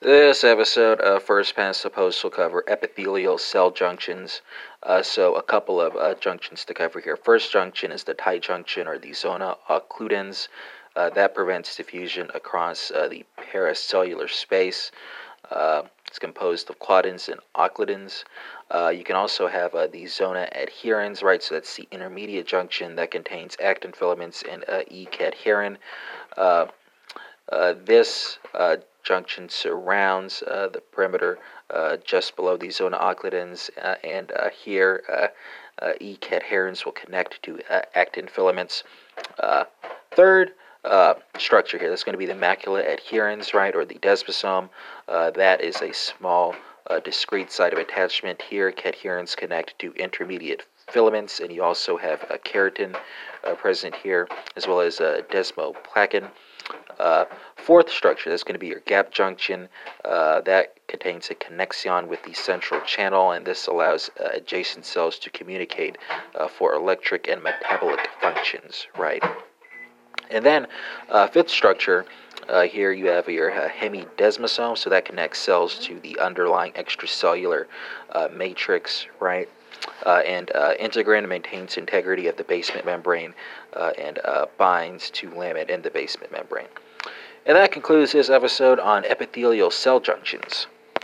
This episode of First Past the Post will cover epithelial cell junctions. Uh, so, a couple of uh, junctions to cover here. First junction is the tight junction or the zona occludens. Uh, that prevents diffusion across uh, the paracellular space. Uh, it's composed of claudins and occludins. Uh, you can also have the zona adherens, right? So, that's the intermediate junction that contains actin filaments and E cadherin. this junction surrounds uh, the perimeter uh, just below the zona occludens, uh, and uh, here uh, uh, E cadherins will connect to actin filaments. third structure here, that's going to be the macula adherens, right, or the desmosome. that is a small discrete site of attachment here. Cadherins connect to intermediate filaments, and you also have a keratin present here, as well as a desmoplakin. Uh, fourth structure, that's going to be your gap junction. Uh, that contains a connexon with the central channel, and this allows uh, adjacent cells to communicate uh, for electric and metabolic functions, right? And then, uh, fifth structure, uh, here you have your uh, hemidesmosome, so that connects cells to the underlying extracellular uh, matrix, right? Uh, and uh, integrin maintains integrity of the basement membrane uh, and binds to lamin in the basement membrane. And that concludes this episode on epithelial cell junctions.